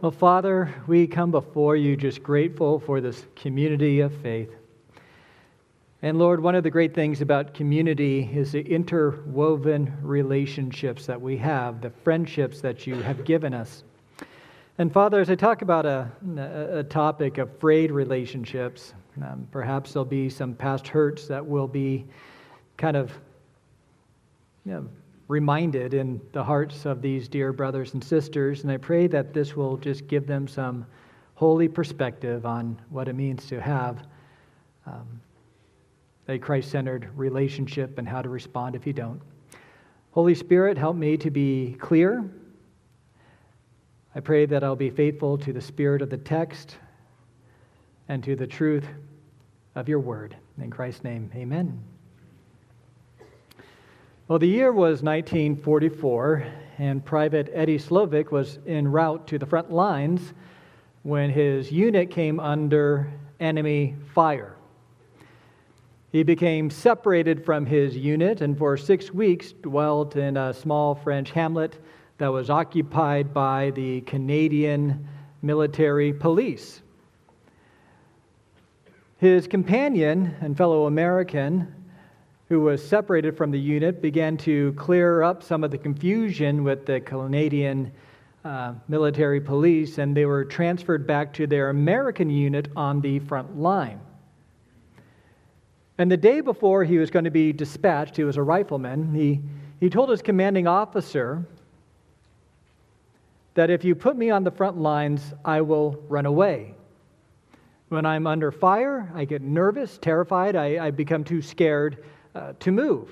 Well, Father, we come before you just grateful for this community of faith. And Lord, one of the great things about community is the interwoven relationships that we have, the friendships that you have given us. And Father, as I talk about a, a topic of frayed relationships, um, perhaps there'll be some past hurts that will be kind of you know, reminded in the hearts of these dear brothers and sisters. And I pray that this will just give them some holy perspective on what it means to have um, a Christ centered relationship and how to respond if you don't. Holy Spirit, help me to be clear. I pray that I'll be faithful to the spirit of the text and to the truth of your word. In Christ's name, amen. Well, the year was 1944, and Private Eddie Slovik was en route to the front lines when his unit came under enemy fire. He became separated from his unit and for six weeks dwelt in a small French hamlet that was occupied by the Canadian military police. His companion and fellow American, who was separated from the unit, began to clear up some of the confusion with the Canadian uh, military police, and they were transferred back to their American unit on the front line. And the day before he was going to be dispatched, he was a rifleman, he, he told his commanding officer that if you put me on the front lines, I will run away. When I'm under fire, I get nervous, terrified, I, I become too scared uh, to move.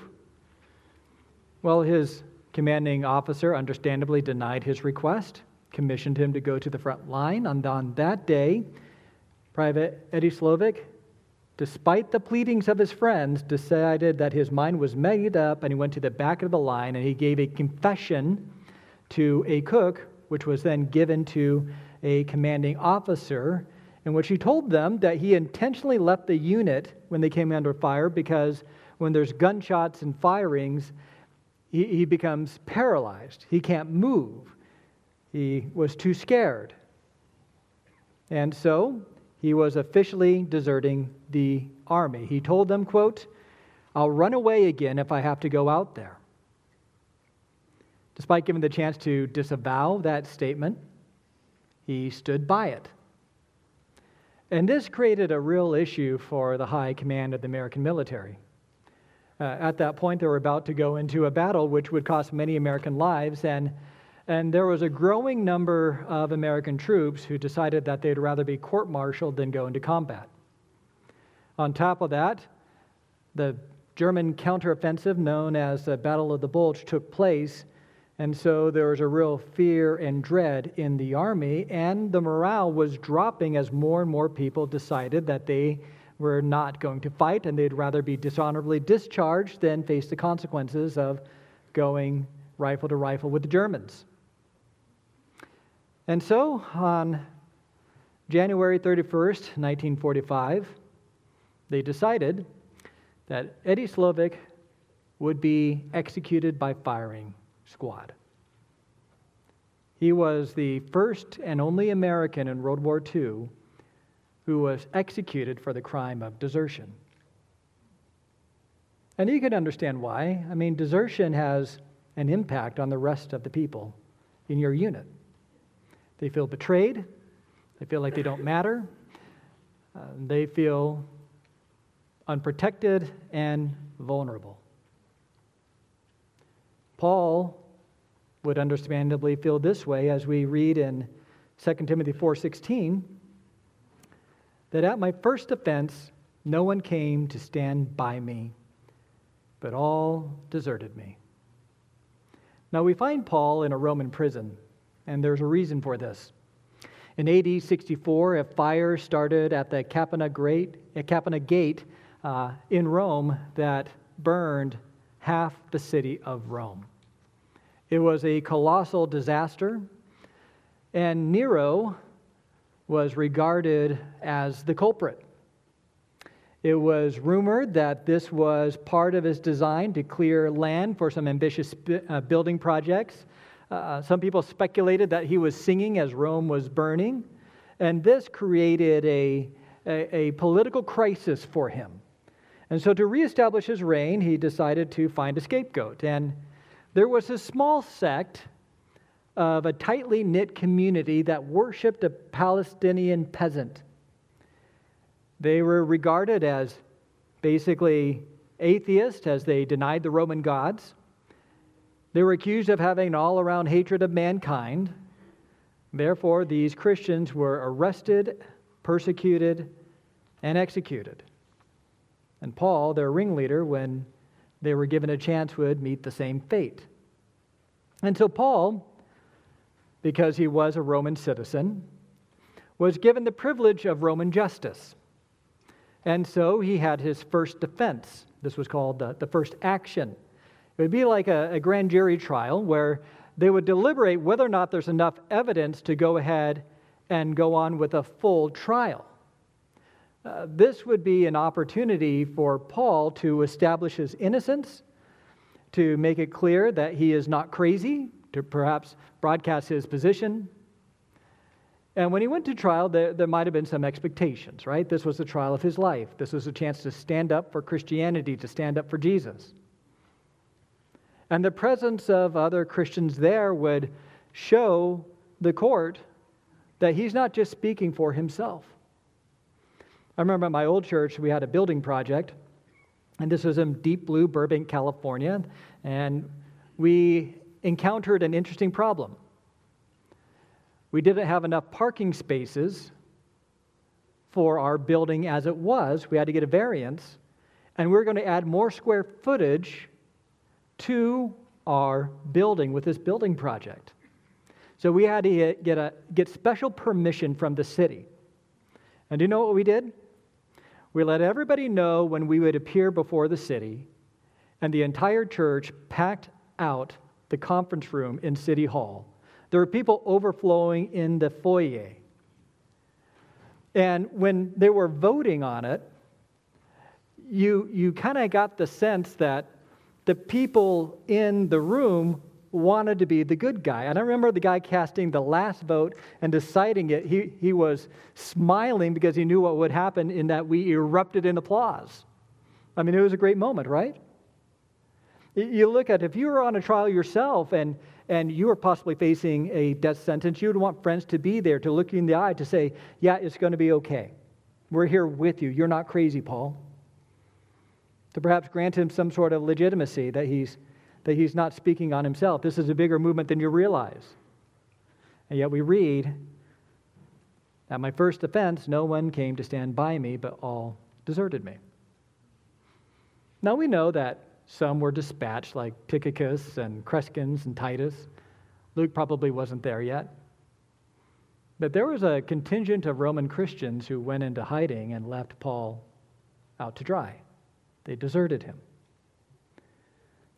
Well, his commanding officer understandably denied his request, commissioned him to go to the front line. And on that day, Private Eddie Slovik, despite the pleadings of his friends, decided that his mind was made up and he went to the back of the line and he gave a confession to a cook, which was then given to a commanding officer in which he told them that he intentionally left the unit when they came under fire because when there's gunshots and firings, he, he becomes paralyzed. He can't move. He was too scared. And so he was officially deserting the army. He told them, quote, I'll run away again if I have to go out there. Despite giving the chance to disavow that statement, he stood by it. And this created a real issue for the high command of the American military. Uh, at that point, they were about to go into a battle which would cost many American lives, and, and there was a growing number of American troops who decided that they'd rather be court martialed than go into combat. On top of that, the German counteroffensive, known as the Battle of the Bulge, took place and so there was a real fear and dread in the army, and the morale was dropping as more and more people decided that they were not going to fight and they'd rather be dishonorably discharged than face the consequences of going rifle to rifle with the Germans. And so on January 31st, 1945, they decided that Eddie Slovik would be executed by firing squad. He was the first and only American in World War II who was executed for the crime of desertion. And you can understand why. I mean, desertion has an impact on the rest of the people in your unit. They feel betrayed, they feel like they don't matter, uh, they feel unprotected and vulnerable. Paul would understandably feel this way as we read in 2 Timothy 4:16 that at my first offense no one came to stand by me but all deserted me. Now we find Paul in a Roman prison and there's a reason for this. In AD 64, a fire started at the Capena, Great, Capena Gate uh, in Rome that burned half the city of Rome. It was a colossal disaster, and Nero was regarded as the culprit. It was rumored that this was part of his design to clear land for some ambitious uh, building projects. Uh, some people speculated that he was singing as Rome was burning, and this created a, a, a political crisis for him. And so, to reestablish his reign, he decided to find a scapegoat. And there was a small sect of a tightly knit community that worshiped a Palestinian peasant. They were regarded as basically atheists as they denied the Roman gods. They were accused of having an all around hatred of mankind. Therefore, these Christians were arrested, persecuted, and executed. And Paul, their ringleader, when they were given a chance, would meet the same fate. And so, Paul, because he was a Roman citizen, was given the privilege of Roman justice. And so he had his first defense. This was called the, the first action. It would be like a, a grand jury trial where they would deliberate whether or not there's enough evidence to go ahead and go on with a full trial. Uh, this would be an opportunity for Paul to establish his innocence, to make it clear that he is not crazy, to perhaps broadcast his position. And when he went to trial, there, there might have been some expectations, right? This was the trial of his life. This was a chance to stand up for Christianity, to stand up for Jesus. And the presence of other Christians there would show the court that he's not just speaking for himself. I remember at my old church, we had a building project, and this was in deep blue Burbank, California, and we encountered an interesting problem. We didn't have enough parking spaces for our building as it was. We had to get a variance, and we're going to add more square footage to our building with this building project. So we had to get, a, get special permission from the city. And do you know what we did? We let everybody know when we would appear before the city, and the entire church packed out the conference room in City Hall. There were people overflowing in the foyer. And when they were voting on it, you, you kind of got the sense that the people in the room wanted to be the good guy. And I remember the guy casting the last vote and deciding it. He, he was smiling because he knew what would happen in that we erupted in applause. I mean, it was a great moment, right? You look at if you were on a trial yourself and, and you were possibly facing a death sentence, you would want friends to be there to look you in the eye to say, Yeah, it's going to be okay. We're here with you. You're not crazy, Paul to perhaps grant him some sort of legitimacy that he's, that he's not speaking on himself. This is a bigger movement than you realize. And yet we read, At my first offense, no one came to stand by me, but all deserted me. Now we know that some were dispatched, like Tychicus and Crescens and Titus. Luke probably wasn't there yet. But there was a contingent of Roman Christians who went into hiding and left Paul out to dry. They deserted him.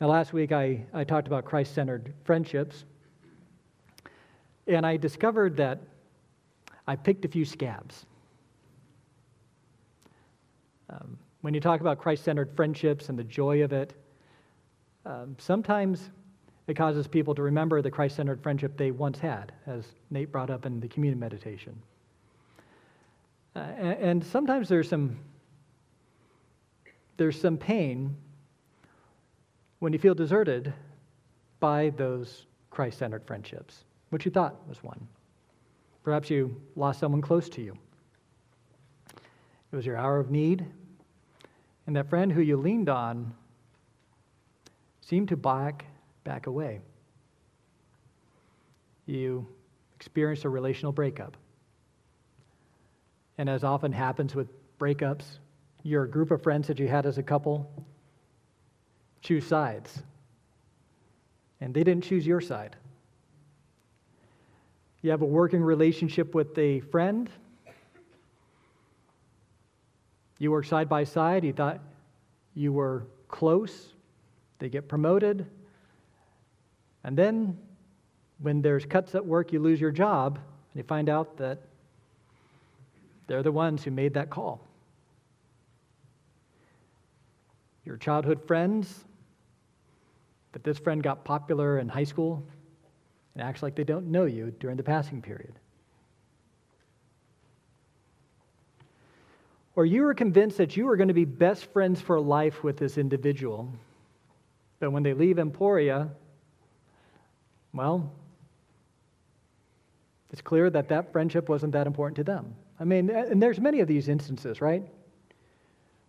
Now, last week I, I talked about Christ centered friendships, and I discovered that I picked a few scabs. Um, when you talk about Christ centered friendships and the joy of it, um, sometimes it causes people to remember the Christ centered friendship they once had, as Nate brought up in the communion meditation. Uh, and, and sometimes there's some there's some pain when you feel deserted by those Christ centered friendships, which you thought was one. Perhaps you lost someone close to you. It was your hour of need, and that friend who you leaned on seemed to back, back away. You experience a relational breakup. And as often happens with breakups, your group of friends that you had as a couple choose sides. And they didn't choose your side. You have a working relationship with a friend. You work side by side. You thought you were close. They get promoted. And then, when there's cuts at work, you lose your job, and you find out that they're the ones who made that call. your childhood friends, but this friend got popular in high school and acts like they don't know you during the passing period. Or you are convinced that you are going to be best friends for life with this individual, but when they leave Emporia, well, it's clear that that friendship wasn't that important to them. I mean, and there's many of these instances, right?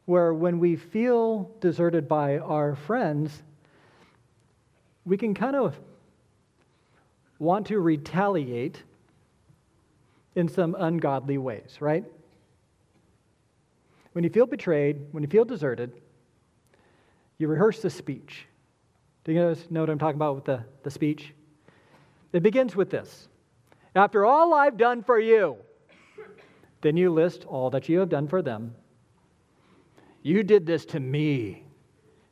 Where when we feel deserted by our friends, we can kind of want to retaliate in some ungodly ways, right? When you feel betrayed, when you feel deserted, you rehearse the speech. Do you guys know what I'm talking about with the, the speech? It begins with this After all I've done for you, then you list all that you have done for them. You did this to me.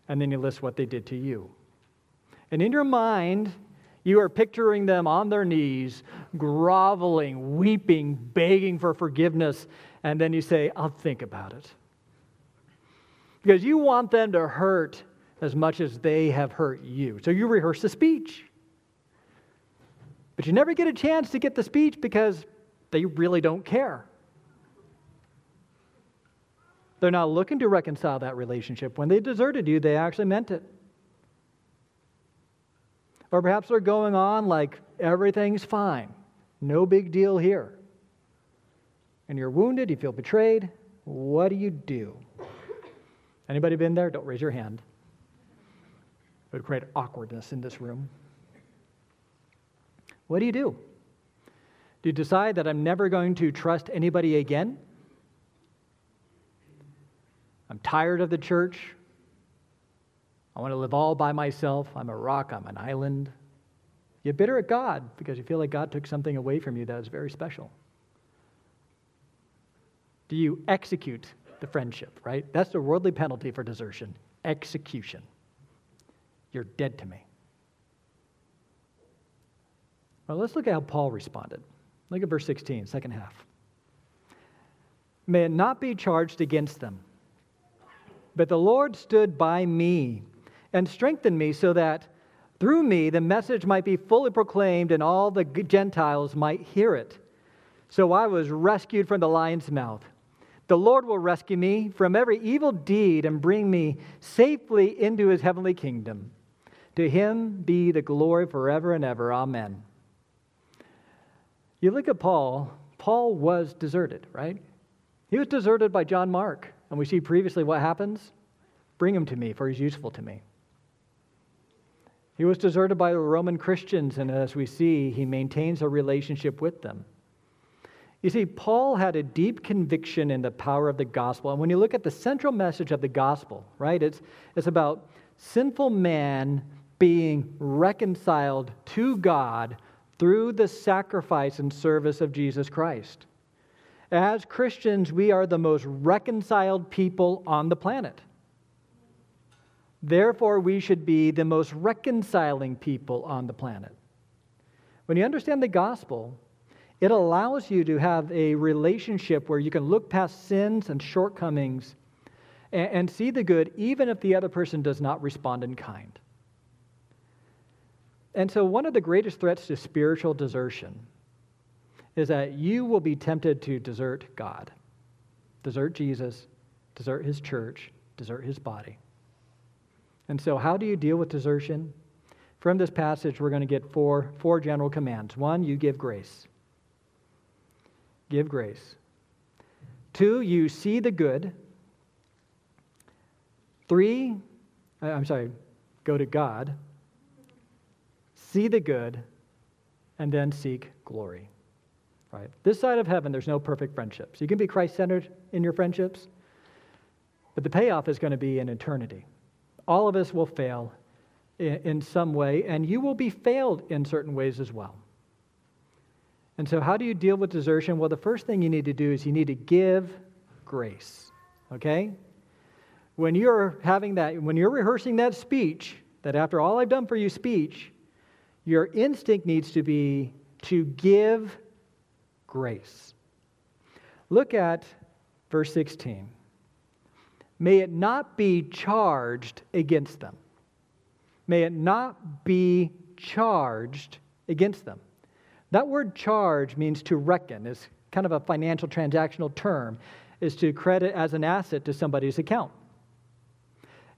And then you list what they did to you. And in your mind, you are picturing them on their knees, groveling, weeping, begging for forgiveness. And then you say, I'll think about it. Because you want them to hurt as much as they have hurt you. So you rehearse the speech. But you never get a chance to get the speech because they really don't care. They're not looking to reconcile that relationship. When they deserted you, they actually meant it. Or perhaps they're going on like everything's fine, no big deal here. And you're wounded, you feel betrayed. What do you do? Anybody been there? Don't raise your hand. It would create awkwardness in this room. What do you do? Do you decide that I'm never going to trust anybody again? I'm tired of the church. I want to live all by myself. I'm a rock, I'm an island. You're bitter at God because you feel like God took something away from you that is very special. Do you execute the friendship, right? That's the worldly penalty for desertion execution. You're dead to me. Well, let's look at how Paul responded. Look at verse 16, second half. May it not be charged against them, but the Lord stood by me and strengthened me so that through me the message might be fully proclaimed and all the Gentiles might hear it. So I was rescued from the lion's mouth. The Lord will rescue me from every evil deed and bring me safely into his heavenly kingdom. To him be the glory forever and ever. Amen. You look at Paul, Paul was deserted, right? He was deserted by John Mark. And we see previously what happens bring him to me, for he's useful to me. He was deserted by the Roman Christians, and as we see, he maintains a relationship with them. You see, Paul had a deep conviction in the power of the gospel. And when you look at the central message of the gospel, right, it's, it's about sinful man being reconciled to God through the sacrifice and service of Jesus Christ. As Christians, we are the most reconciled people on the planet. Therefore, we should be the most reconciling people on the planet. When you understand the gospel, it allows you to have a relationship where you can look past sins and shortcomings and, and see the good, even if the other person does not respond in kind. And so, one of the greatest threats to spiritual desertion is that you will be tempted to desert God, desert Jesus, desert his church, desert his body. And so, how do you deal with desertion? From this passage, we're going to get four, four general commands. One, you give grace. Give grace. Two, you see the good. Three, I'm sorry, go to God see the good, and then seek glory. Right? This side of heaven, there's no perfect friendships. You can be Christ centered in your friendships, but the payoff is going to be in eternity. All of us will fail in, in some way, and you will be failed in certain ways as well. And so, how do you deal with desertion? Well, the first thing you need to do is you need to give grace. Okay? When you're having that, when you're rehearsing that speech, that after all I've done for you speech, your instinct needs to be to give grace. Look at verse 16. May it not be charged against them. May it not be charged against them. That word charge means to reckon, is kind of a financial transactional term, is to credit as an asset to somebody's account.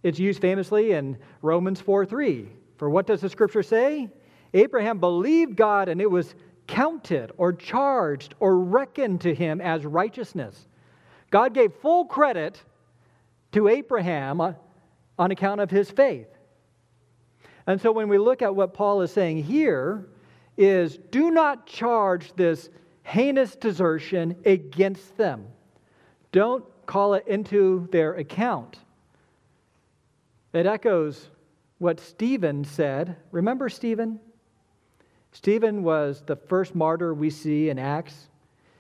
It's used famously in Romans 4 3. For what does the scripture say? Abraham believed God and it was counted or charged or reckoned to him as righteousness. God gave full credit to Abraham on account of his faith. And so when we look at what Paul is saying here is do not charge this heinous desertion against them. Don't call it into their account. It echoes what Stephen said. Remember Stephen? Stephen was the first martyr we see in Acts.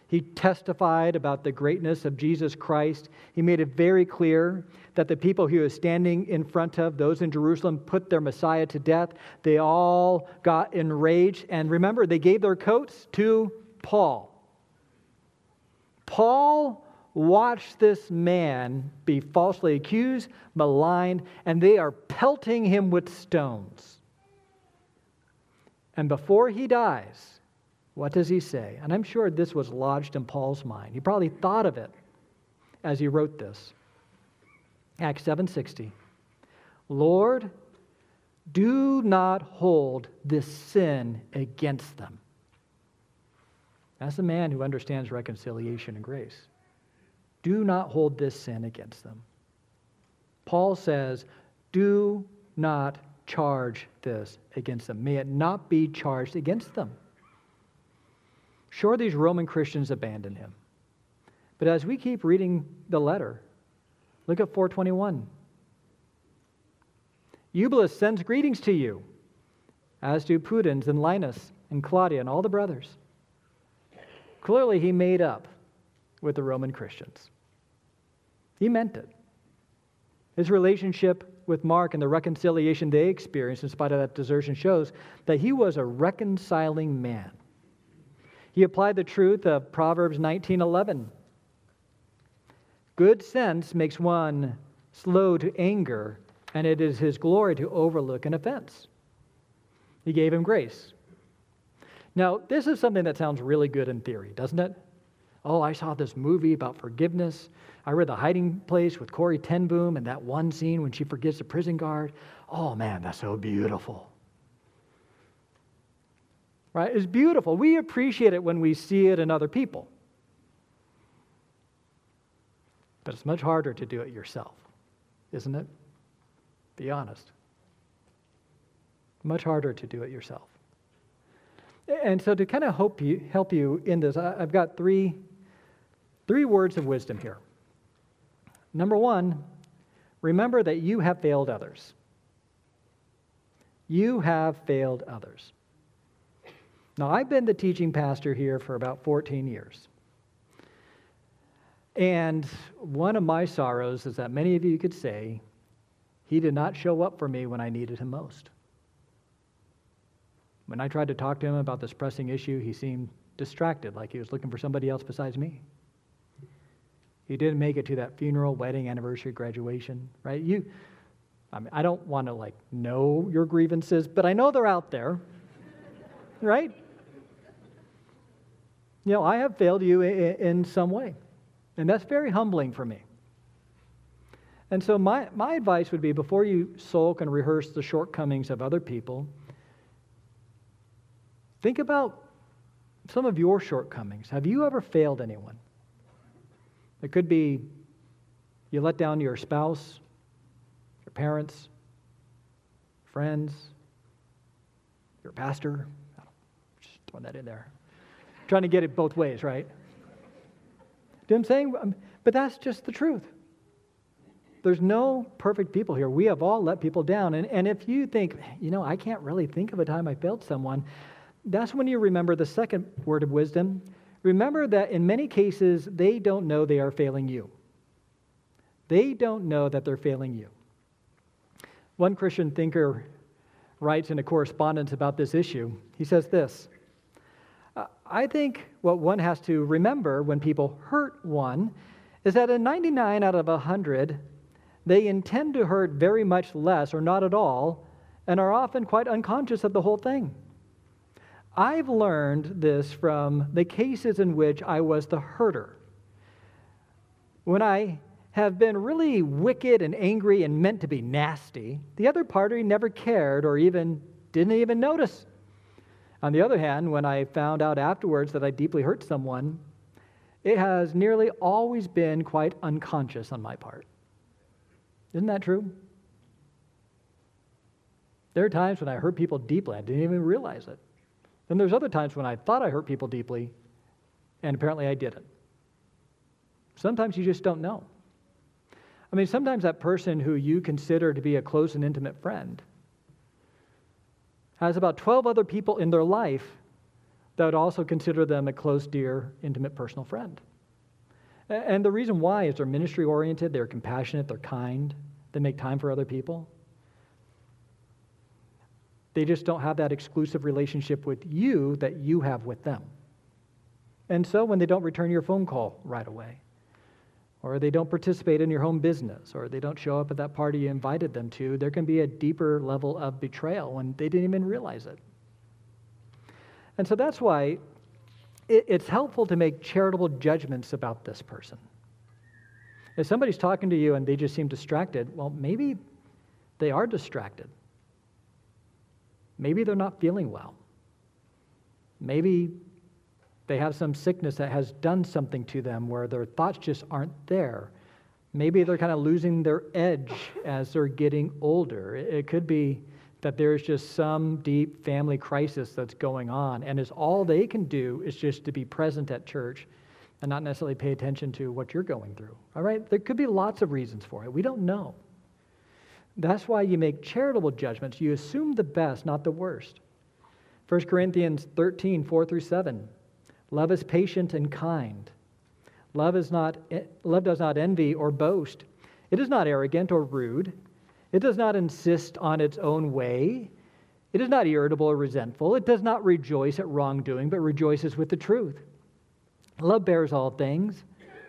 He testified about the greatness of Jesus Christ. He made it very clear that the people he was standing in front of, those in Jerusalem, put their Messiah to death. They all got enraged. And remember, they gave their coats to Paul. Paul watched this man be falsely accused, maligned, and they are pelting him with stones. And before he dies, what does he say? And I'm sure this was lodged in Paul's mind. He probably thought of it as he wrote this. Acts 7:60. Lord, do not hold this sin against them. That's a man who understands reconciliation and grace. Do not hold this sin against them. Paul says, Do not charge this against them. May it not be charged against them. Sure, these Roman Christians abandoned him. But as we keep reading the letter, look at 421. Eubulus sends greetings to you, as do Pudens and Linus and Claudia and all the brothers. Clearly, he made up with the Roman Christians. He meant it. His relationship with Mark and the reconciliation they experienced in spite of that desertion shows that he was a reconciling man. He applied the truth of Proverbs 19:11. Good sense makes one slow to anger, and it is his glory to overlook an offense. He gave him grace. Now, this is something that sounds really good in theory, doesn't it? Oh, I saw this movie about forgiveness. I read The Hiding Place with Corrie ten Boom and that one scene when she forgives the prison guard. Oh, man, that's so beautiful. Right? It's beautiful. We appreciate it when we see it in other people. But it's much harder to do it yourself, isn't it? Be honest. Much harder to do it yourself. And so, to kind of help you, help you in this, I've got three, three words of wisdom here. Number one, remember that you have failed others. You have failed others. Now, I've been the teaching pastor here for about 14 years. And one of my sorrows is that many of you could say, he did not show up for me when I needed him most. When I tried to talk to him about this pressing issue, he seemed distracted, like he was looking for somebody else besides me. He didn't make it to that funeral, wedding, anniversary, graduation, right? You, I mean, I don't want to like know your grievances, but I know they're out there, right? You know, I have failed you in some way, and that's very humbling for me. And so, my, my advice would be before you sulk and rehearse the shortcomings of other people, Think about some of your shortcomings. Have you ever failed anyone? It could be you let down your spouse, your parents, friends, your pastor. Just throwing that in there. trying to get it both ways, right? Do I'm saying? Um, but that's just the truth. There's no perfect people here. We have all let people down. And, and if you think, you know, I can't really think of a time I failed someone, that's when you remember the second word of wisdom. Remember that in many cases, they don't know they are failing you. They don't know that they're failing you. One Christian thinker writes in a correspondence about this issue. He says this I think what one has to remember when people hurt one is that in 99 out of 100, they intend to hurt very much less or not at all and are often quite unconscious of the whole thing. I've learned this from the cases in which I was the hurter. When I have been really wicked and angry and meant to be nasty, the other party never cared or even didn't even notice. On the other hand, when I found out afterwards that I deeply hurt someone, it has nearly always been quite unconscious on my part. Isn't that true? There are times when I hurt people deeply, I didn't even realize it. Then there's other times when I thought I hurt people deeply, and apparently I didn't. Sometimes you just don't know. I mean, sometimes that person who you consider to be a close and intimate friend has about 12 other people in their life that would also consider them a close, dear, intimate, personal friend. And the reason why is they're ministry oriented, they're compassionate, they're kind, they make time for other people. They just don't have that exclusive relationship with you that you have with them. And so when they don't return your phone call right away, or they don't participate in your home business, or they don't show up at that party you invited them to, there can be a deeper level of betrayal when they didn't even realize it. And so that's why it's helpful to make charitable judgments about this person. If somebody's talking to you and they just seem distracted, well, maybe they are distracted. Maybe they're not feeling well. Maybe they have some sickness that has done something to them where their thoughts just aren't there. Maybe they're kind of losing their edge as they're getting older. It could be that there's just some deep family crisis that's going on, and is all they can do is just to be present at church and not necessarily pay attention to what you're going through. All right? There could be lots of reasons for it. We don't know. That's why you make charitable judgments. You assume the best, not the worst. 1 Corinthians 13, 4 through 7. Love is patient and kind. Love, is not, eh, love does not envy or boast. It is not arrogant or rude. It does not insist on its own way. It is not irritable or resentful. It does not rejoice at wrongdoing, but rejoices with the truth. Love bears all things,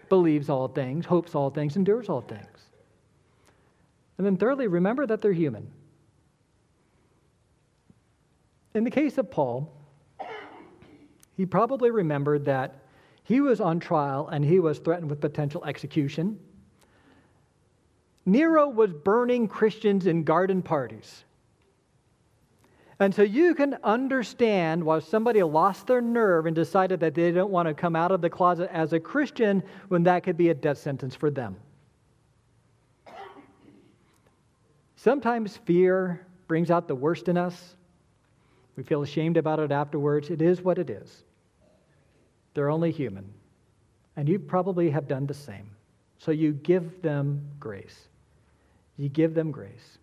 believes all things, hopes all things, endures all things. And then, thirdly, remember that they're human. In the case of Paul, he probably remembered that he was on trial and he was threatened with potential execution. Nero was burning Christians in garden parties. And so you can understand why somebody lost their nerve and decided that they didn't want to come out of the closet as a Christian when that could be a death sentence for them. Sometimes fear brings out the worst in us. We feel ashamed about it afterwards. It is what it is. They're only human. And you probably have done the same. So you give them grace. You give them grace.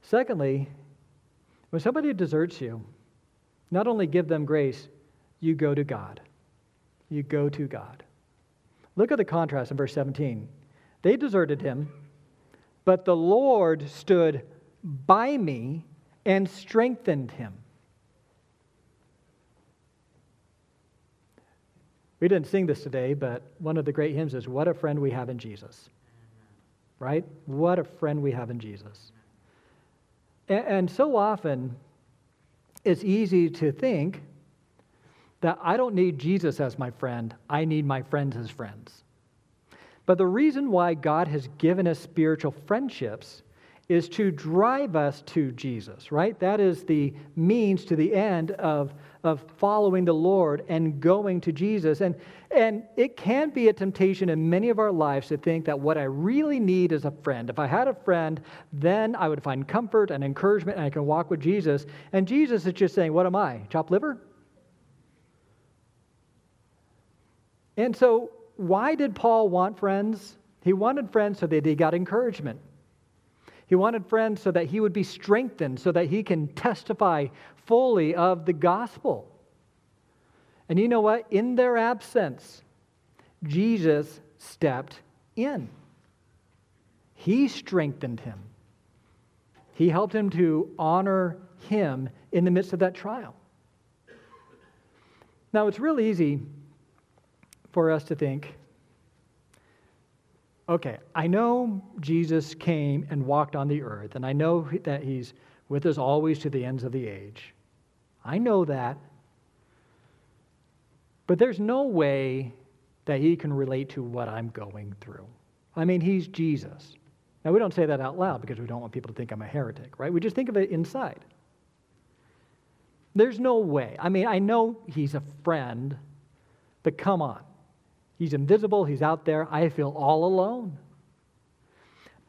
Secondly, when somebody deserts you, not only give them grace, you go to God. You go to God. Look at the contrast in verse 17. They deserted him, but the Lord stood by me and strengthened him. We didn't sing this today, but one of the great hymns is What a Friend We Have in Jesus. Right? What a friend we have in Jesus. And, and so often, it's easy to think that I don't need Jesus as my friend, I need my friends as friends. But the reason why God has given us spiritual friendships is to drive us to Jesus, right? That is the means to the end of, of following the Lord and going to Jesus. And, and it can be a temptation in many of our lives to think that what I really need is a friend. If I had a friend, then I would find comfort and encouragement and I can walk with Jesus. And Jesus is just saying, What am I? Chopped liver? And so, why did Paul want friends? He wanted friends so that he got encouragement. He wanted friends so that he would be strengthened, so that he can testify fully of the gospel. And you know what? In their absence, Jesus stepped in. He strengthened him. He helped him to honor him in the midst of that trial. Now, it's real easy for us to think okay, I know Jesus came and walked on the earth, and I know that he's with us always to the ends of the age. I know that. But there's no way that he can relate to what I'm going through. I mean, he's Jesus. Now, we don't say that out loud because we don't want people to think I'm a heretic, right? We just think of it inside. There's no way. I mean, I know he's a friend, but come on. He's invisible, he's out there. I feel all alone.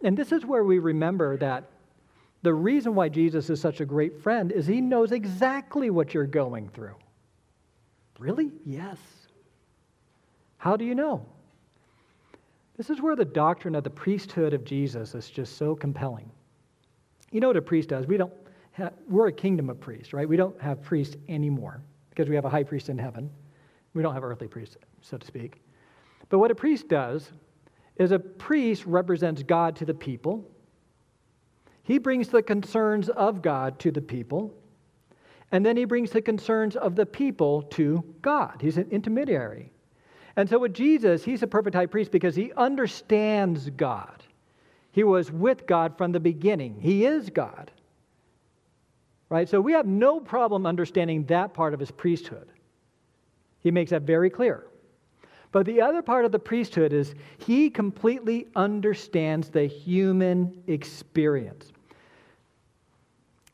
And this is where we remember that the reason why Jesus is such a great friend is he knows exactly what you're going through. Really? Yes. How do you know? This is where the doctrine of the priesthood of Jesus is just so compelling. You know what a priest does? We don't have, we're a kingdom of priests, right? We don't have priests anymore because we have a high priest in heaven. We don't have earthly priests, so to speak. But what a priest does is a priest represents God to the people. He brings the concerns of God to the people, and then he brings the concerns of the people to God. He's an intermediary. And so with Jesus, he's a perfect high priest because he understands God. He was with God from the beginning. He is God. Right? So we have no problem understanding that part of his priesthood. He makes that very clear. But the other part of the priesthood is he completely understands the human experience.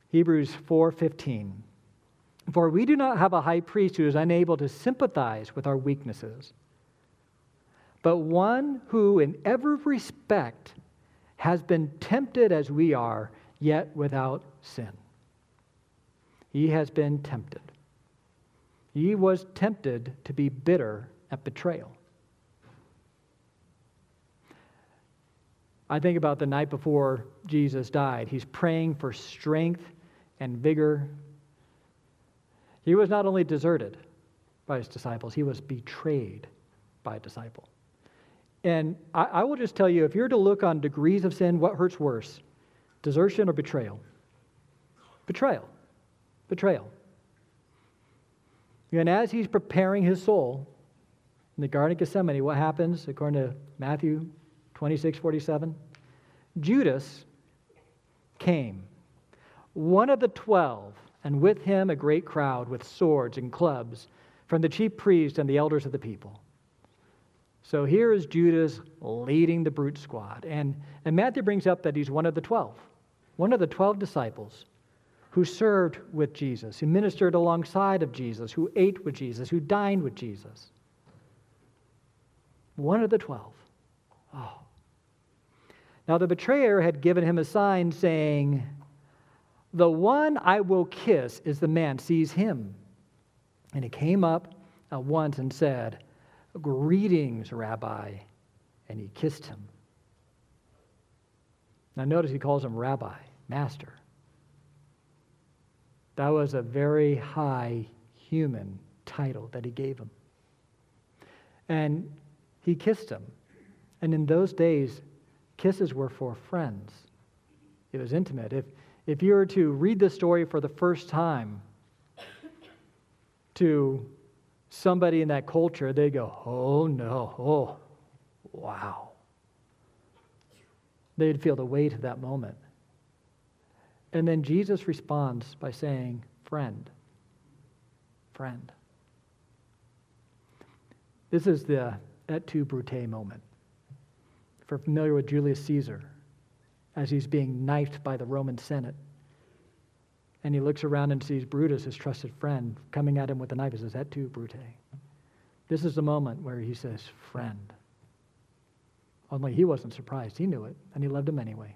Hebrews 4:15 For we do not have a high priest who is unable to sympathize with our weaknesses, but one who in every respect has been tempted as we are, yet without sin. He has been tempted. He was tempted to be bitter at betrayal. I think about the night before Jesus died. He's praying for strength and vigor. He was not only deserted by his disciples, he was betrayed by a disciple. And I, I will just tell you if you're to look on degrees of sin, what hurts worse? Desertion or betrayal? Betrayal. Betrayal. And as he's preparing his soul in the Garden of Gethsemane, what happens according to Matthew 26 47? Judas came, one of the twelve, and with him a great crowd with swords and clubs from the chief priests and the elders of the people. So here is Judas leading the brute squad. And, and Matthew brings up that he's one of the twelve, one of the twelve disciples who served with Jesus, who ministered alongside of Jesus, who ate with Jesus, who dined with Jesus. One of the twelve. Oh. Now the betrayer had given him a sign saying, The one I will kiss is the man, seize him. And he came up at once and said, Greetings, Rabbi. And he kissed him. Now notice he calls him Rabbi, Master. That was a very high human title that he gave him. And he kissed him. And in those days, kisses were for friends, it was intimate. If, if you were to read the story for the first time to somebody in that culture, they go, oh no, oh, wow. They'd feel the weight of that moment. And then Jesus responds by saying, Friend, friend. This is the et tu brute moment. If you're familiar with Julius Caesar, as he's being knifed by the Roman Senate, and he looks around and sees Brutus, his trusted friend, coming at him with a knife, he says, Et tu brute. This is the moment where he says, Friend. Only he wasn't surprised. He knew it, and he loved him anyway.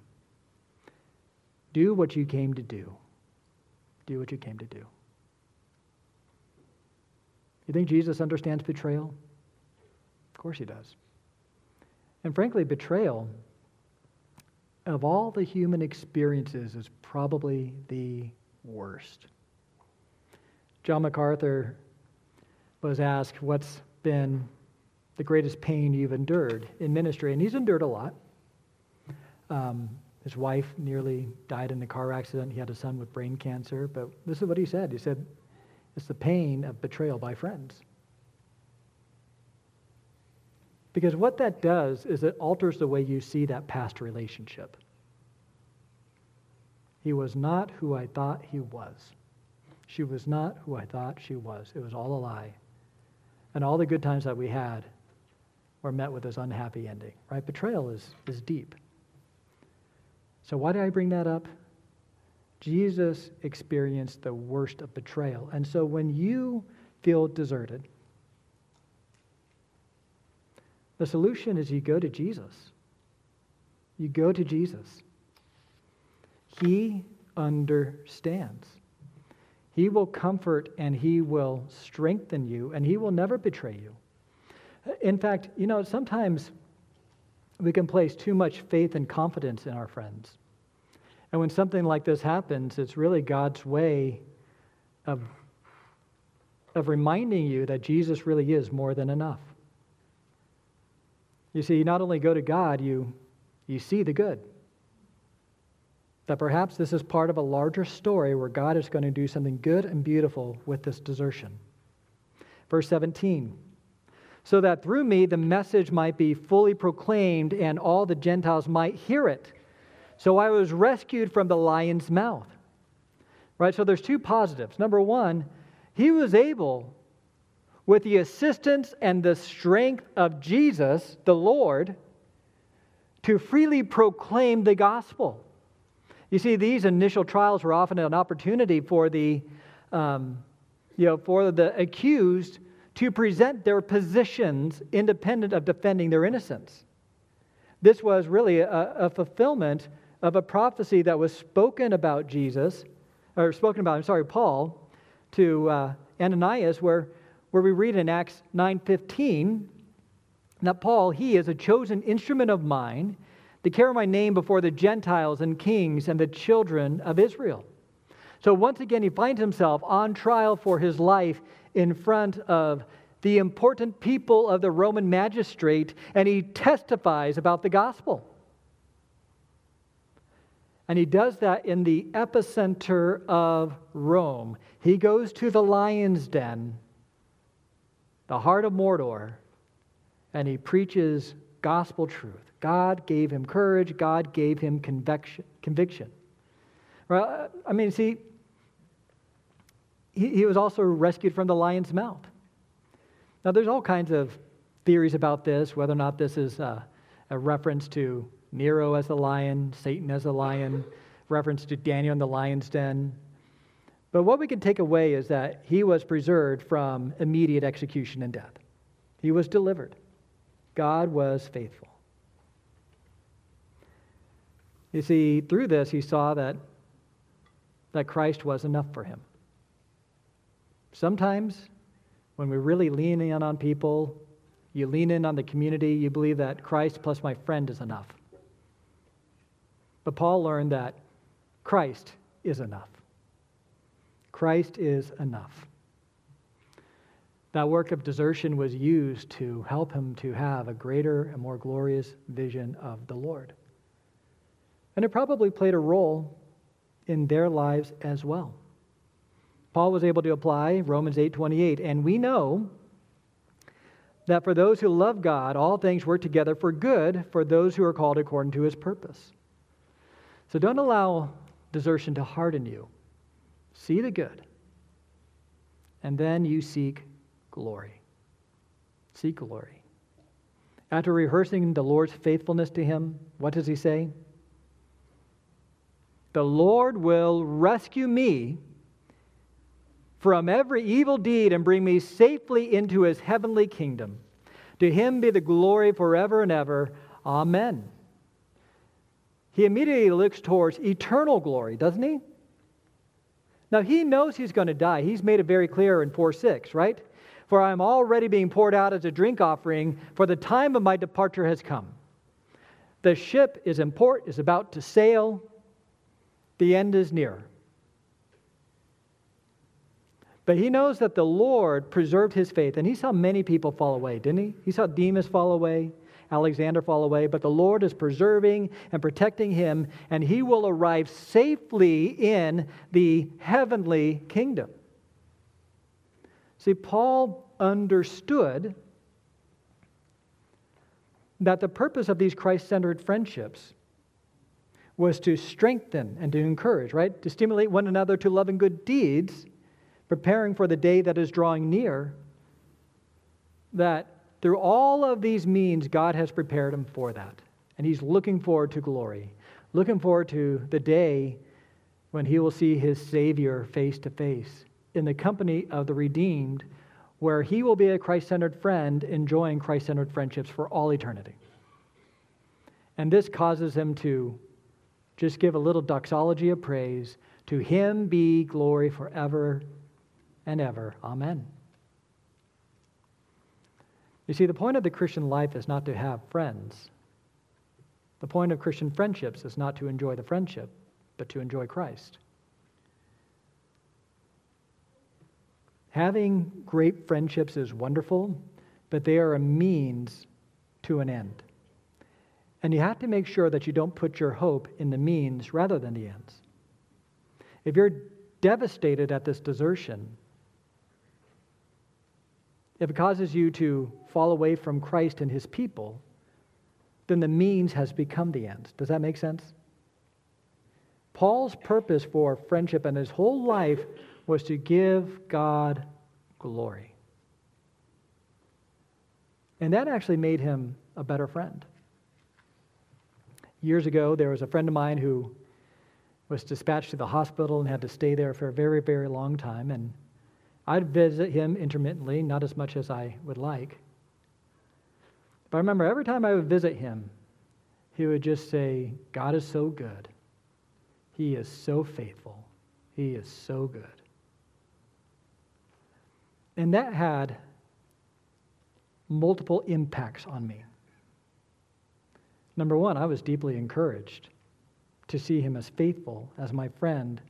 Do what you came to do. Do what you came to do. You think Jesus understands betrayal? Of course he does. And frankly, betrayal, of all the human experiences, is probably the worst. John MacArthur was asked, What's been the greatest pain you've endured in ministry? And he's endured a lot. Um, his wife nearly died in a car accident. He had a son with brain cancer. But this is what he said He said, It's the pain of betrayal by friends. Because what that does is it alters the way you see that past relationship. He was not who I thought he was. She was not who I thought she was. It was all a lie. And all the good times that we had were met with this unhappy ending, right? Betrayal is, is deep. So, why did I bring that up? Jesus experienced the worst of betrayal. And so, when you feel deserted, the solution is you go to Jesus. You go to Jesus. He understands. He will comfort and he will strengthen you, and he will never betray you. In fact, you know, sometimes we can place too much faith and confidence in our friends. And when something like this happens, it's really God's way of, of reminding you that Jesus really is more than enough. You see, you not only go to God, you, you see the good. That perhaps this is part of a larger story where God is going to do something good and beautiful with this desertion. Verse 17 so that through me the message might be fully proclaimed and all the Gentiles might hear it. So I was rescued from the lion's mouth. Right? So there's two positives. Number one, he was able, with the assistance and the strength of Jesus, the Lord, to freely proclaim the gospel. You see, these initial trials were often an opportunity for the, um, you know, for the accused to present their positions independent of defending their innocence. This was really a, a fulfillment of a prophecy that was spoken about Jesus, or spoken about, I'm sorry, Paul, to uh, Ananias, where, where we read in Acts 9.15 that Paul, he is a chosen instrument of mine to carry my name before the Gentiles and kings and the children of Israel. So once again, he finds himself on trial for his life in front of the important people of the Roman magistrate, and he testifies about the gospel. And he does that in the epicenter of Rome. He goes to the lion's den, the heart of Mordor, and he preaches gospel truth. God gave him courage, God gave him conviction. conviction. Well, uh, I mean, see, he, he was also rescued from the lion's mouth. Now, there's all kinds of theories about this, whether or not this is a, a reference to Nero as the lion, Satan as a lion, reference to Daniel in the lion's den. But what we can take away is that he was preserved from immediate execution and death. He was delivered. God was faithful. You see, through this, he saw that, that Christ was enough for him. Sometimes, when we really lean in on people, you lean in on the community, you believe that Christ plus my friend is enough. But Paul learned that Christ is enough. Christ is enough. That work of desertion was used to help him to have a greater and more glorious vision of the Lord. And it probably played a role in their lives as well. Paul was able to apply Romans 8:28, and we know that for those who love God, all things work together for good for those who are called according to his purpose. So don't allow desertion to harden you. See the good. And then you seek glory. Seek glory. After rehearsing the Lord's faithfulness to him, what does he say? The Lord will rescue me from every evil deed and bring me safely into his heavenly kingdom. To him be the glory forever and ever. Amen. He immediately looks towards eternal glory, doesn't he? Now, he knows he's going to die. He's made it very clear in 4 6, right? For I am already being poured out as a drink offering, for the time of my departure has come. The ship is in port, is about to sail, the end is near. But he knows that the Lord preserved his faith, and he saw many people fall away, didn't he? He saw Demas fall away, Alexander fall away, but the Lord is preserving and protecting him, and he will arrive safely in the heavenly kingdom. See, Paul understood that the purpose of these Christ centered friendships was to strengthen and to encourage, right? To stimulate one another to love and good deeds preparing for the day that is drawing near, that through all of these means, God has prepared him for that. And he's looking forward to glory, looking forward to the day when he will see his Savior face to face in the company of the redeemed, where he will be a Christ centered friend, enjoying Christ centered friendships for all eternity. And this causes him to just give a little doxology of praise. To him be glory forever and ever. Amen. You see, the point of the Christian life is not to have friends. The point of Christian friendships is not to enjoy the friendship, but to enjoy Christ. Having great friendships is wonderful, but they are a means to an end. And you have to make sure that you don't put your hope in the means rather than the ends. If you're devastated at this desertion, if it causes you to fall away from Christ and his people, then the means has become the end. Does that make sense? Paul's purpose for friendship and his whole life was to give God glory. And that actually made him a better friend. Years ago, there was a friend of mine who was dispatched to the hospital and had to stay there for a very, very long time. And I'd visit him intermittently, not as much as I would like. But I remember every time I would visit him, he would just say, God is so good. He is so faithful. He is so good. And that had multiple impacts on me. Number one, I was deeply encouraged to see him as faithful, as my friend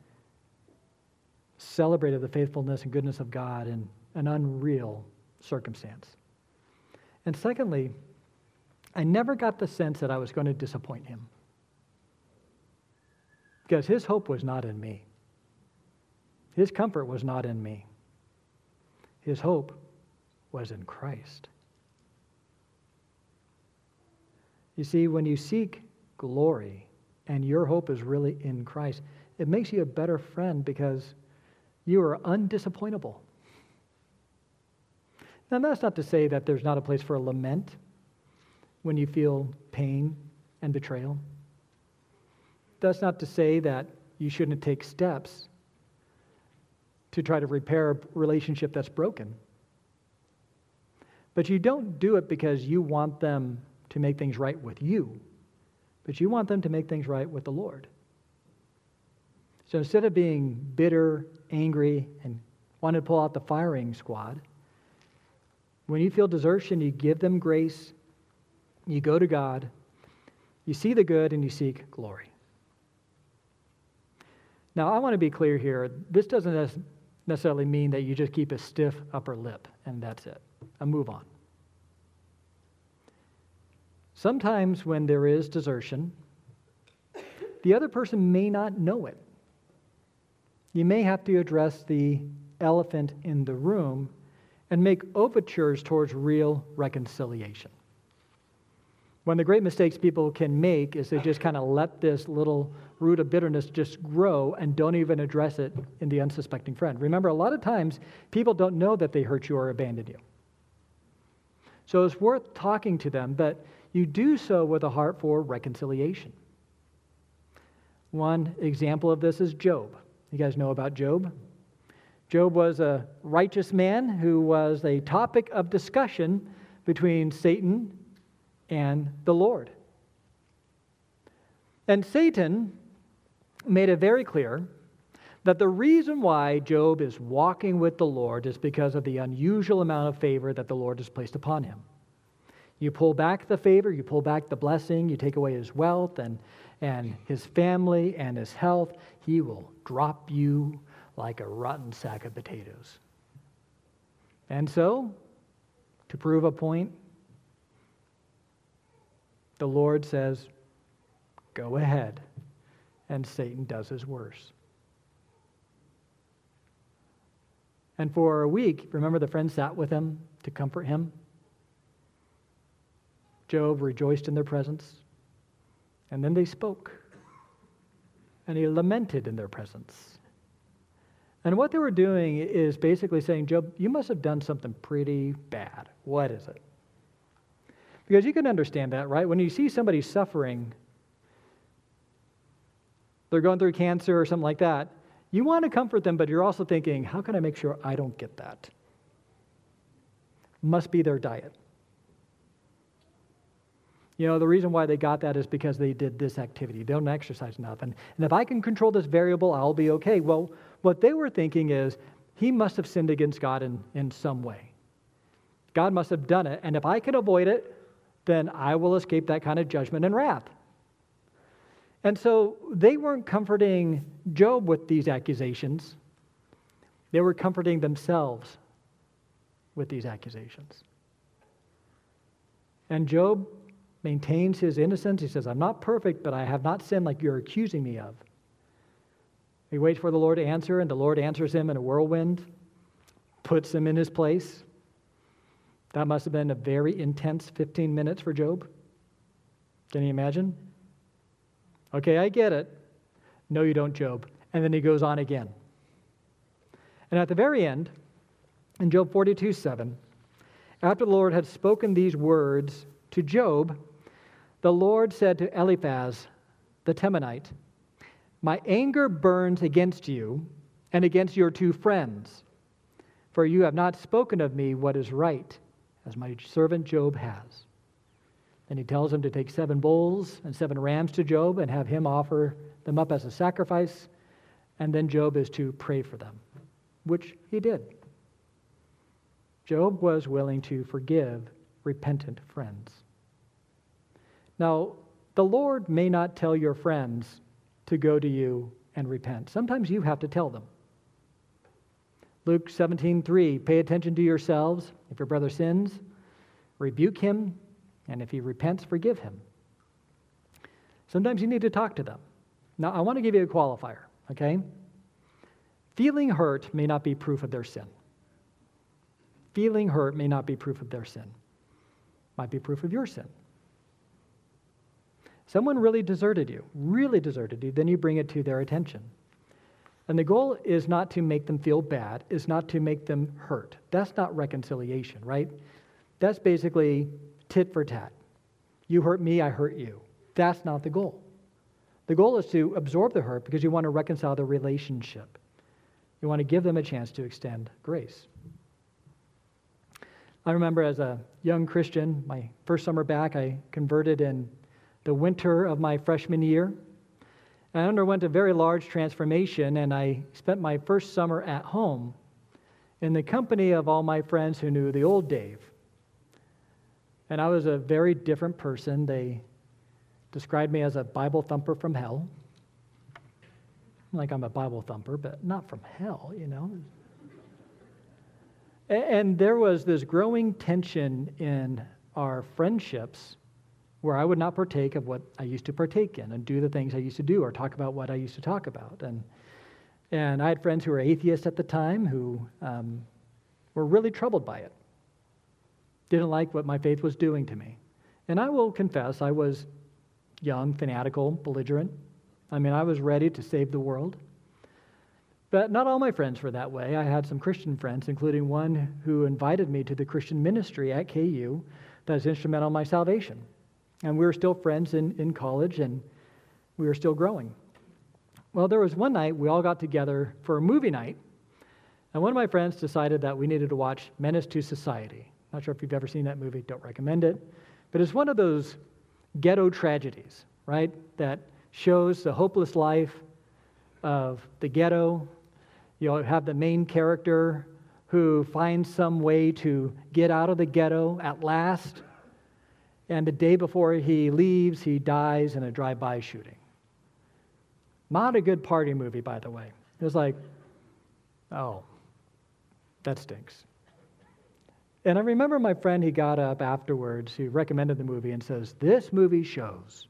celebrated the faithfulness and goodness of God in an unreal circumstance. And secondly, I never got the sense that I was going to disappoint him. Because his hope was not in me, his comfort was not in me. His hope was in Christ. You see, when you seek glory and your hope is really in Christ, it makes you a better friend because you are undisappointable. Now, that's not to say that there's not a place for a lament when you feel pain and betrayal. That's not to say that you shouldn't take steps to try to repair a relationship that's broken. But you don't do it because you want them to make things right with you, but you want them to make things right with the Lord. So instead of being bitter, angry, and wanting to pull out the firing squad, when you feel desertion, you give them grace, you go to God, you see the good, and you seek glory. Now, I want to be clear here. This doesn't necessarily mean that you just keep a stiff upper lip and that's it. A move on. Sometimes when there is desertion, the other person may not know it. You may have to address the elephant in the room and make overtures towards real reconciliation. One of the great mistakes people can make is they just kind of let this little root of bitterness just grow and don't even address it in the unsuspecting friend. Remember, a lot of times people don't know that they hurt you or abandoned you. So it's worth talking to them, but you do so with a heart for reconciliation. One example of this is Job. You guys know about Job? Job was a righteous man who was a topic of discussion between Satan and the Lord. And Satan made it very clear that the reason why Job is walking with the Lord is because of the unusual amount of favor that the Lord has placed upon him. You pull back the favor, you pull back the blessing, you take away his wealth and, and his family and his health, he will drop you like a rotten sack of potatoes. And so, to prove a point, the Lord says, Go ahead. And Satan does his worst. And for a week, remember the friend sat with him to comfort him? Job rejoiced in their presence. And then they spoke. And he lamented in their presence. And what they were doing is basically saying, Job, you must have done something pretty bad. What is it? Because you can understand that, right? When you see somebody suffering, they're going through cancer or something like that, you want to comfort them, but you're also thinking, how can I make sure I don't get that? Must be their diet. You know, the reason why they got that is because they did this activity. They don't exercise enough. And, and if I can control this variable, I'll be okay. Well, what they were thinking is, he must have sinned against God in, in some way. God must have done it. And if I can avoid it, then I will escape that kind of judgment and wrath. And so they weren't comforting Job with these accusations, they were comforting themselves with these accusations. And Job maintains his innocence. He says, I'm not perfect, but I have not sinned like you're accusing me of. He waits for the Lord to answer, and the Lord answers him in a whirlwind, puts him in his place. That must have been a very intense 15 minutes for Job. Can you imagine? Okay, I get it. No, you don't, Job. And then he goes on again. And at the very end, in Job 42 7, after the Lord had spoken these words to Job, the Lord said to Eliphaz the Temanite, My anger burns against you and against your two friends, for you have not spoken of me what is right, as my servant Job has. And he tells him to take seven bulls and seven rams to Job and have him offer them up as a sacrifice. And then Job is to pray for them, which he did. Job was willing to forgive repentant friends. Now, the Lord may not tell your friends to go to you and repent. Sometimes you have to tell them. Luke 17:3 Pay attention to yourselves. If your brother sins, rebuke him and if he repents, forgive him. Sometimes you need to talk to them. Now, I want to give you a qualifier, okay? Feeling hurt may not be proof of their sin. Feeling hurt may not be proof of their sin, might be proof of your sin. Someone really deserted you, really deserted you, then you bring it to their attention. And the goal is not to make them feel bad, is not to make them hurt. That's not reconciliation, right? That's basically tit for tat. You hurt me, I hurt you. That's not the goal. The goal is to absorb the hurt because you want to reconcile the relationship. You want to give them a chance to extend grace. I remember as a young Christian, my first summer back, I converted in the winter of my freshman year. I underwent a very large transformation, and I spent my first summer at home in the company of all my friends who knew the old Dave. And I was a very different person. They described me as a Bible thumper from hell. Like I'm a Bible thumper, but not from hell, you know. And there was this growing tension in our friendships where I would not partake of what I used to partake in and do the things I used to do or talk about what I used to talk about. And, and I had friends who were atheists at the time who um, were really troubled by it didn't like what my faith was doing to me. And I will confess, I was young, fanatical, belligerent. I mean, I was ready to save the world. But not all my friends were that way. I had some Christian friends, including one who invited me to the Christian ministry at KU that was instrumental in my salvation. And we were still friends in, in college, and we were still growing. Well, there was one night we all got together for a movie night, and one of my friends decided that we needed to watch Menace II Society. Not sure if you've ever seen that movie, don't recommend it. But it's one of those ghetto tragedies, right? That shows the hopeless life of the ghetto. You have the main character who finds some way to get out of the ghetto at last. And the day before he leaves, he dies in a drive by shooting. Not a good party movie, by the way. It was like, oh, that stinks. And I remember my friend, he got up afterwards, he recommended the movie and says, This movie shows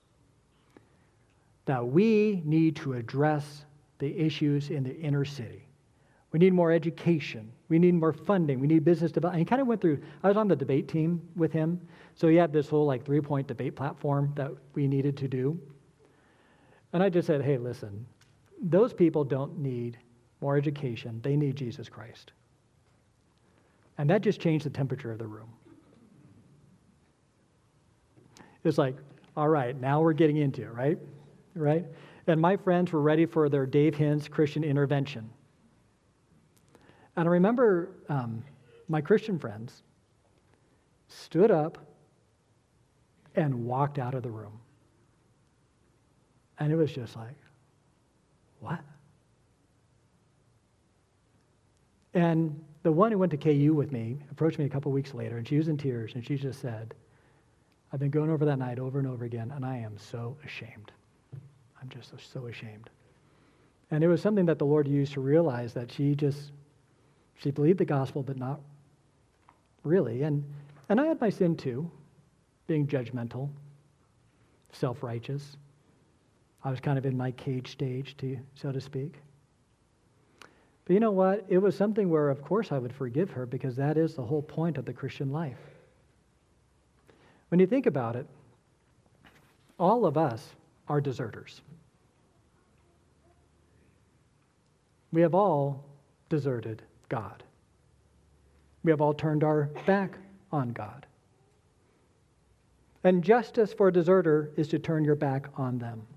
that we need to address the issues in the inner city. We need more education. We need more funding. We need business development. He kind of went through, I was on the debate team with him. So he had this whole like three point debate platform that we needed to do. And I just said, hey, listen, those people don't need more education. They need Jesus Christ. And that just changed the temperature of the room. It's like, all right, now we're getting into it, right? Right? And my friends were ready for their Dave Hins Christian intervention. And I remember um, my Christian friends stood up and walked out of the room. And it was just like, what? And the one who went to KU with me approached me a couple weeks later, and she was in tears, and she just said, I've been going over that night over and over again, and I am so ashamed. I'm just so ashamed. And it was something that the Lord used to realize that she just, she believed the gospel, but not really. And, and I had my sin too, being judgmental, self righteous. I was kind of in my cage stage, to, so to speak. But you know what? It was something where, of course, I would forgive her because that is the whole point of the Christian life. When you think about it, all of us are deserters. We have all deserted God. We have all turned our back on God. And justice for a deserter is to turn your back on them.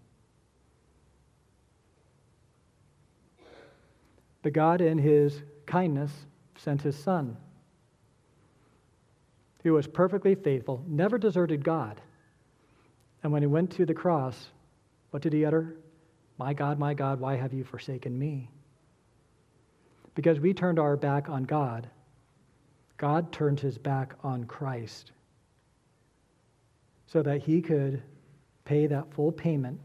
But God, in his kindness, sent his Son, who was perfectly faithful, never deserted God. And when he went to the cross, what did he utter? My God, my God, why have you forsaken me? Because we turned our back on God, God turned his back on Christ so that he could pay that full payment,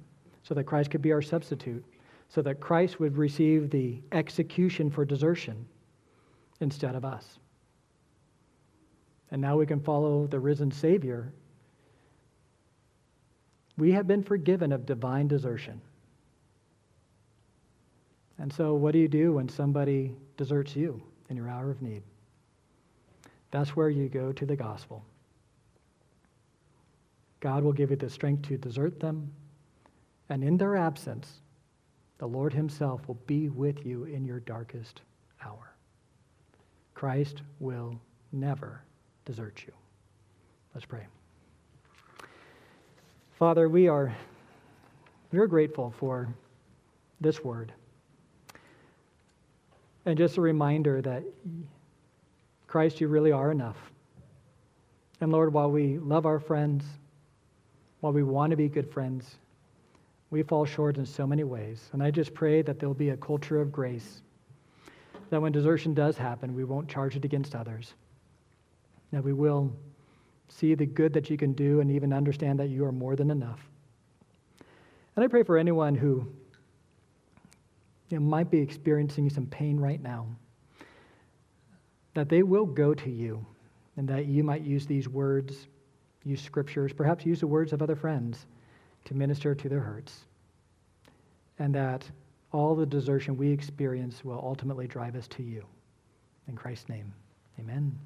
so that Christ could be our substitute, so that Christ would receive the execution for desertion instead of us. And now we can follow the risen Savior. We have been forgiven of divine desertion. And so, what do you do when somebody deserts you in your hour of need? That's where you go to the gospel. God will give you the strength to desert them, and in their absence, the Lord Himself will be with you in your darkest hour. Christ will never desert you. Let's pray. Father, we are we're grateful for this word. And just a reminder that Christ, you really are enough. And Lord, while we love our friends, while we want to be good friends, we fall short in so many ways. And I just pray that there'll be a culture of grace, that when desertion does happen, we won't charge it against others, that we will see the good that you can do and even understand that you are more than enough. And I pray for anyone who you know, might be experiencing some pain right now, that they will go to you and that you might use these words, use scriptures, perhaps use the words of other friends to minister to their hurts. And that all the desertion we experience will ultimately drive us to you. In Christ's name, amen.